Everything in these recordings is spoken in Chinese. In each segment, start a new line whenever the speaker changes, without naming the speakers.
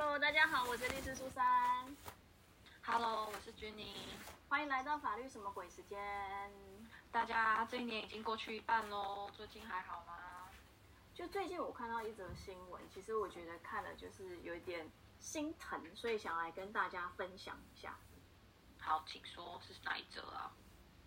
Hello，大家好，我是律师苏珊。
Hello，我是君妮。
欢迎来到法律什么鬼时间。
大家这一年已经过去一半喽，最近还好吗？
就最近我看到一则新闻，其实我觉得看了就是有一点心疼，所以想来跟大家分享一下。
好，请说是哪一则啊？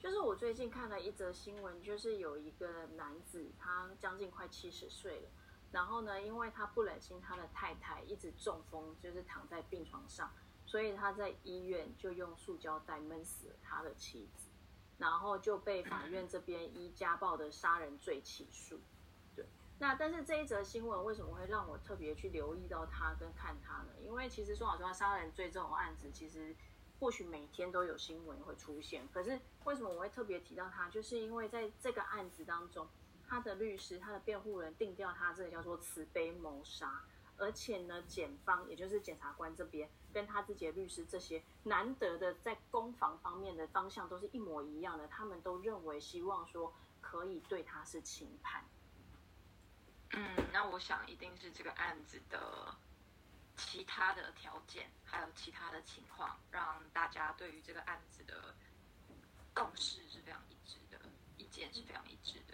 就是我最近看了一则新闻，就是有一个男子，他将近快七十岁了，然后呢，因为他不忍心他的太太一直中风，就是躺在病床上，所以他在医院就用塑胶袋闷死了他的妻子，然后就被法院这边依家暴的杀人罪起诉。对，那但是这一则新闻为什么会让我特别去留意到他跟看他呢？因为其实说老实话，杀人罪这种案子其实。或许每天都有新闻会出现，可是为什么我会特别提到他？就是因为在这个案子当中，他的律师、他的辩护人定调他这个叫做慈悲谋杀，而且呢，检方也就是检察官这边跟他自己的律师这些难得的在攻防方面的方向都是一模一样的，他们都认为希望说可以对他是轻判。
嗯，那我想一定是这个案子的。其他的条件，还有其他的情况，让大家对于这个案子的共识是非常一致的，意见是非常一致的。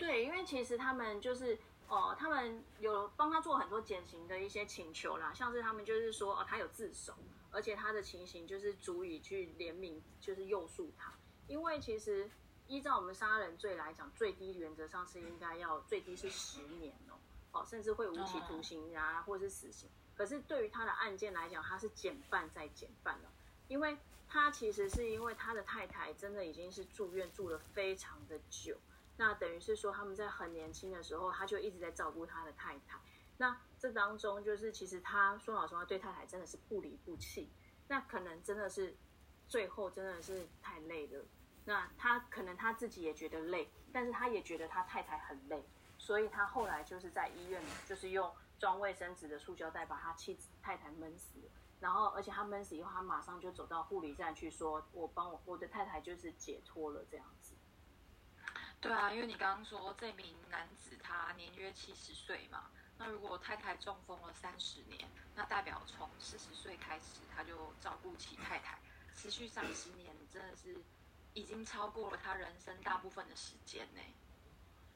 对，因为其实他们就是，哦、呃，他们有帮他做很多减刑的一些请求啦，像是他们就是说，哦，他有自首，而且他的情形就是足以去怜悯，就是诱诉他。因为其实依照我们杀人罪来讲，最低原则上是应该要最低是十年哦，哦，甚至会无期徒刑啊，或者是死刑。可是对于他的案件来讲，他是减半再减半了，因为他其实是因为他的太太真的已经是住院住了非常的久，那等于是说他们在很年轻的时候，他就一直在照顾他的太太。那这当中就是其实他说老实话，对太太真的是不离不弃。那可能真的是最后真的是太累了，那他可能他自己也觉得累，但是他也觉得他太太很累，所以他后来就是在医院就是用。装卫生纸的塑胶袋把他妻子太太闷死，然后而且他闷死以后，他马上就走到护理站去说：“我帮我我的太太就是解脱了这样子。”
对啊，因为你刚刚说这名男子他年约七十岁嘛，那如果太太中风了三十年，那代表从四十岁开始他就照顾起太太，持续三十年，真的是已经超过了他人生大部分的时间呢。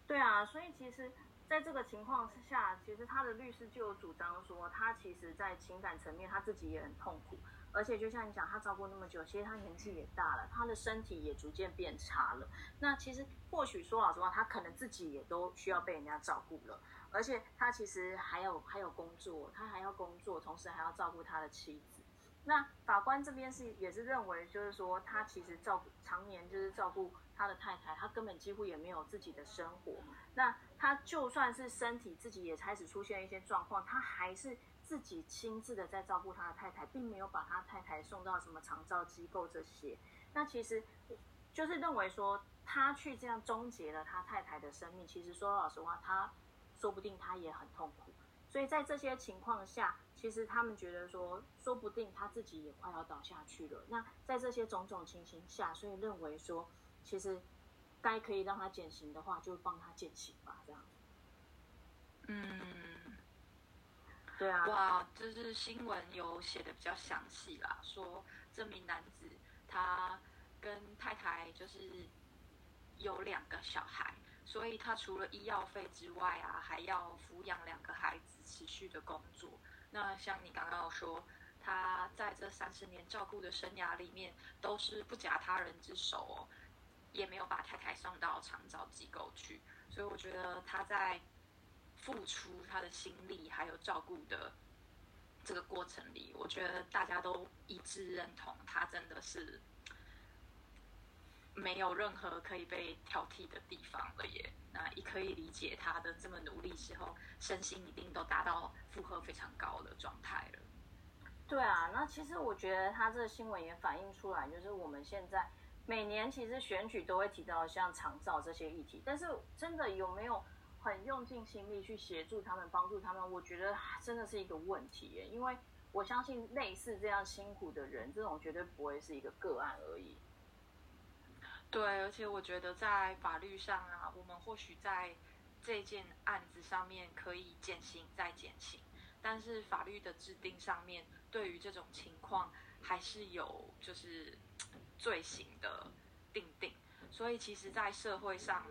对啊，所以其实。在这个情况之下，其实他的律师就有主张说，他其实，在情感层面他自己也很痛苦，而且就像你讲，他照顾那么久，其实他年纪也大了，他的身体也逐渐变差了。那其实或许说老实话，他可能自己也都需要被人家照顾了，而且他其实还有还有工作，他还要工作，同时还要照顾他的妻子。那法官这边是也是认为，就是说他其实照顾常年就是照顾他的太太，他根本几乎也没有自己的生活。那他就算是身体自己也开始出现一些状况，他还是自己亲自的在照顾他的太太，并没有把他太太送到什么长照机构这些。那其实就是认为说，他去这样终结了他太太的生命。其实说老实话，他说不定他也很痛苦。所以在这些情况下，其实他们觉得说，说不定他自己也快要倒下去了。那在这些种种情形下，所以认为说，其实该可以让他减刑的话，就帮他减刑吧，这样。
嗯，
对啊。
哇，就是新闻有写的比较详细啦，说这名男子他跟太太就是有两个小孩。所以他除了医药费之外啊，还要抚养两个孩子，持续的工作。那像你刚刚说，他在这三十年照顾的生涯里面，都是不假他人之手哦，也没有把太太送到长照机构去。所以我觉得他在付出他的心力还有照顾的这个过程里，我觉得大家都一致认同，他真的是。没有任何可以被挑剔的地方了耶，那也可以理解他的这么努力之后，身心一定都达到负荷非常高的状态了。
对啊，那其实我觉得他这个新闻也反映出来，就是我们现在每年其实选举都会提到像长照这些议题，但是真的有没有很用尽心力去协助他们、帮助他们？我觉得真的是一个问题耶，因为我相信类似这样辛苦的人，这种绝对不会是一个个案而已。
对，而且我觉得在法律上啊，我们或许在这件案子上面可以减刑再减刑，但是法律的制定上面对于这种情况还是有就是罪行的定定，所以其实，在社会上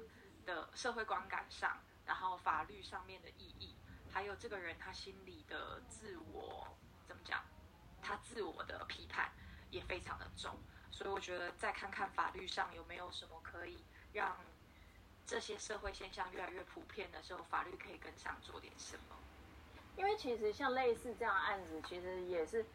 的社会观感上，然后法律上面的意义，还有这个人他心里的自我怎么讲，他自我的批判也非常的重，所以我觉得再看看法律上有没有什么可以让这些社会现象越来越普遍的时候，法律可以跟上做点什么。
因为其实像类似这样案子，其实也是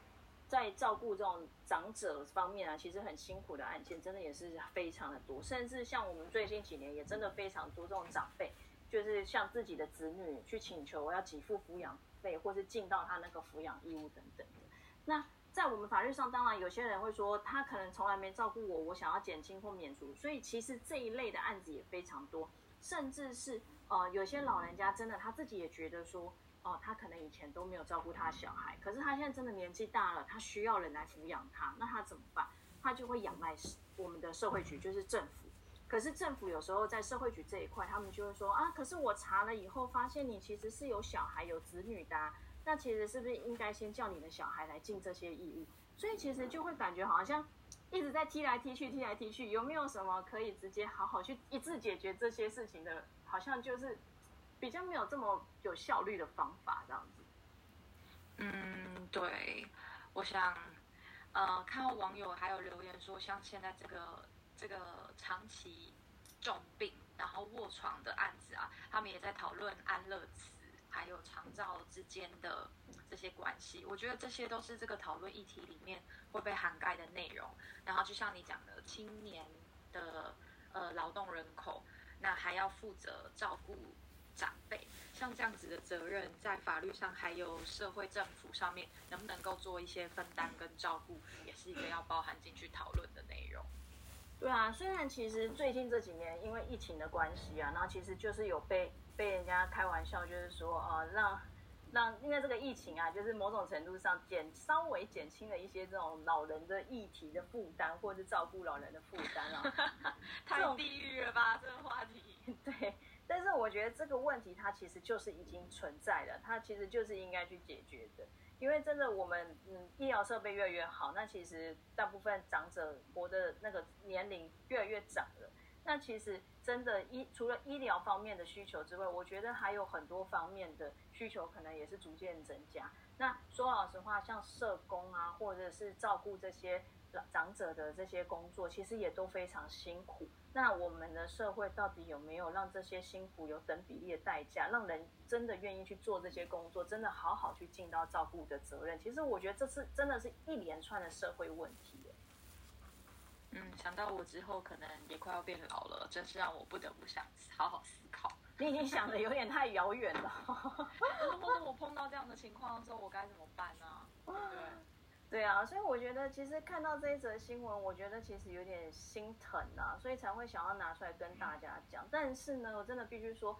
在照顾这种长者方面啊，其实很辛苦的案件，真的也是非常的多。甚至像我们最近几年也真的非常多这种长辈，就是向自己的子女去请求要给付抚养费，或是尽到他那个抚养义务等等的。那在我们法律上，当然有些人会说，他可能从来没照顾我，我想要减轻或免除。所以其实这一类的案子也非常多，甚至是呃有些老人家真的他自己也觉得说。哦，他可能以前都没有照顾他小孩，可是他现在真的年纪大了，他需要人来抚养他，那他怎么办？他就会仰赖我们的社会局，就是政府。可是政府有时候在社会局这一块，他们就会说啊，可是我查了以后发现你其实是有小孩、有子女的，那其实是不是应该先叫你的小孩来尽这些义务？所以其实就会感觉好像一直在踢来踢去、踢来踢去，有没有什么可以直接好好去一次解决这些事情的？好像就是。比较没有这么有效率的方法，这样子。
嗯，对，我想，呃，看到网友还有留言说，像现在这个这个长期重病然后卧床的案子啊，他们也在讨论安乐死还有长照之间的这些关系。我觉得这些都是这个讨论议题里面会被涵盖的内容。然后就像你讲的，青年的呃劳动人口，那还要负责照顾。长辈像这样子的责任，在法律上还有社会政府上面，能不能够做一些分担跟照顾，也是一个要包含进去讨论的内容。
对啊，虽然其实最近这几年因为疫情的关系啊，然后其实就是有被被人家开玩笑，就是说呃让让因为这个疫情啊，就是某种程度上减稍微减轻了一些这种老人的议题的负担，或者是照顾老人的负担啊。
太地狱了吧，这个话题。
对。但是我觉得这个问题它其实就是已经存在了，它其实就是应该去解决的。因为真的我们嗯医疗设备越来越好，那其实大部分长者活的那个年龄越来越长了。那其实真的医除了医疗方面的需求之外，我觉得还有很多方面的需求可能也是逐渐增加。那说老实话，像社工啊，或者是照顾这些。长者的这些工作其实也都非常辛苦。那我们的社会到底有没有让这些辛苦有等比例的代价，让人真的愿意去做这些工作，真的好好去尽到照顾的责任？其实我觉得这是真的是一连串的社会问题。
嗯，想到我之后可能也快要变老了，真是让我不得不想好好思考。
你已经想的有点太遥远了。
如果我碰到这样的情况的时候，我该怎么办呢？
所以我觉得其实看到这一则新闻，我觉得其实有点心疼啊，所以才会想要拿出来跟大家讲。但是呢，我真的必须说，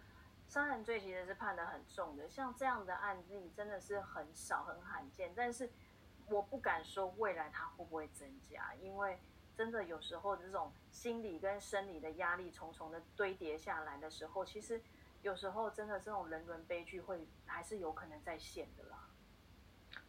杀人罪其实是判的很重的，像这样的案例真的是很少很罕见。但是我不敢说未来它会不会增加，因为真的有时候这种心理跟生理的压力重重的堆叠下来的时候，其实有时候真的这种人伦悲剧会还是有可能再现的啦。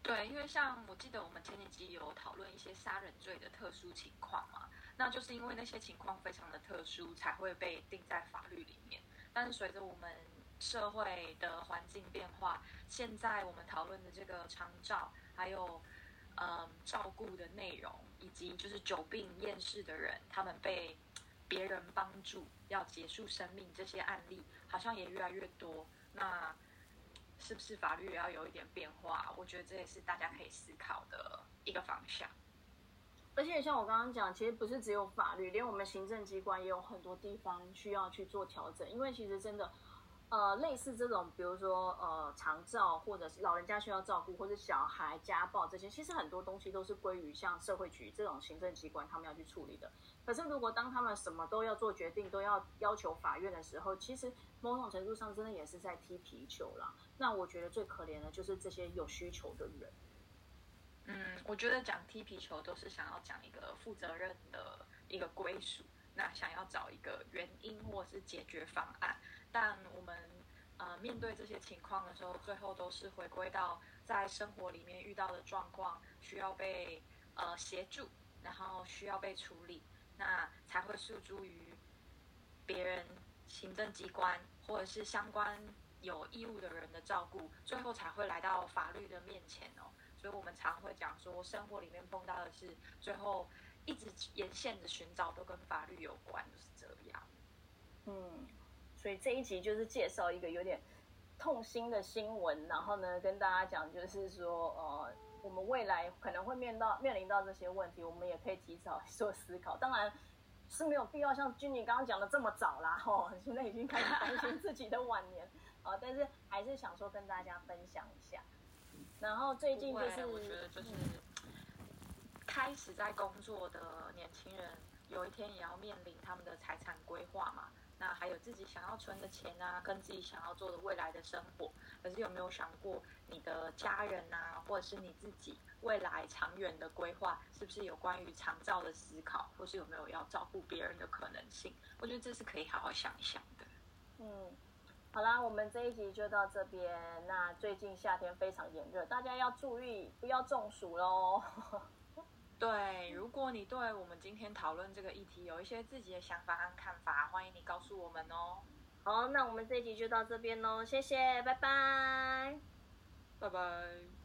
对，因为像我记得我们前几集有讨论一些杀人罪的特殊情况嘛，那就是因为那些情况非常的特殊，才会被定在法律里面。但是随着我们社会的环境变化，现在我们讨论的这个长照，还有嗯照顾的内容，以及就是久病厌世的人，他们被别人帮助要结束生命这些案例，好像也越来越多。那是不是法律也要有一点变化？我觉得这也是大家可以思考的一个方向。
而且像我刚刚讲，其实不是只有法律，连我们行政机关也有很多地方需要去做调整。因为其实真的，呃，类似这种，比如说呃，长照或者是老人家需要照顾，或者小孩家暴这些，其实很多东西都是归于像社会局这种行政机关他们要去处理的。可是如果当他们什么都要做决定，都要要求法院的时候，其实某种程度上真的也是在踢皮球了。那我觉得最可怜的就是这些有需求的人。
嗯，我觉得讲踢皮球都是想要讲一个负责任的一个归属，那想要找一个原因或是解决方案。但我们呃面对这些情况的时候，最后都是回归到在生活里面遇到的状况需要被呃协助，然后需要被处理，那才会诉诸于别人行政机关或者是相关有义务的人的照顾，最后才会来到法律的面前哦。所以我们常会讲说，生活里面碰到的是最后一直沿线的寻找都跟法律有关，就是这样。
嗯，所以这一集就是介绍一个有点痛心的新闻，然后呢，跟大家讲就是说，呃，我们未来可能会面到面临到这些问题，我们也可以提早做思考。当然是没有必要像君妮刚刚讲的这么早啦，吼，现在已经开始担心自己的晚年啊，但是还是想说跟大家分享一下。然后最近就是
我觉得就是开始在工作的年轻人，有一天也要面临他们的财产规划嘛。那还有自己想要存的钱啊，跟自己想要做的未来的生活。可是有没有想过，你的家人啊，或者是你自己未来长远的规划，是不是有关于长照的思考，或是有没有要照顾别人的可能性？我觉得这是可以好好想一想的。
嗯。好啦，我们这一集就到这边。那最近夏天非常炎热，大家要注意不要中暑喽。
对，如果你对我们今天讨论这个议题有一些自己的想法和看法，欢迎你告诉我们哦。
好，那我们这一集就到这边喽，谢谢，拜拜，
拜拜。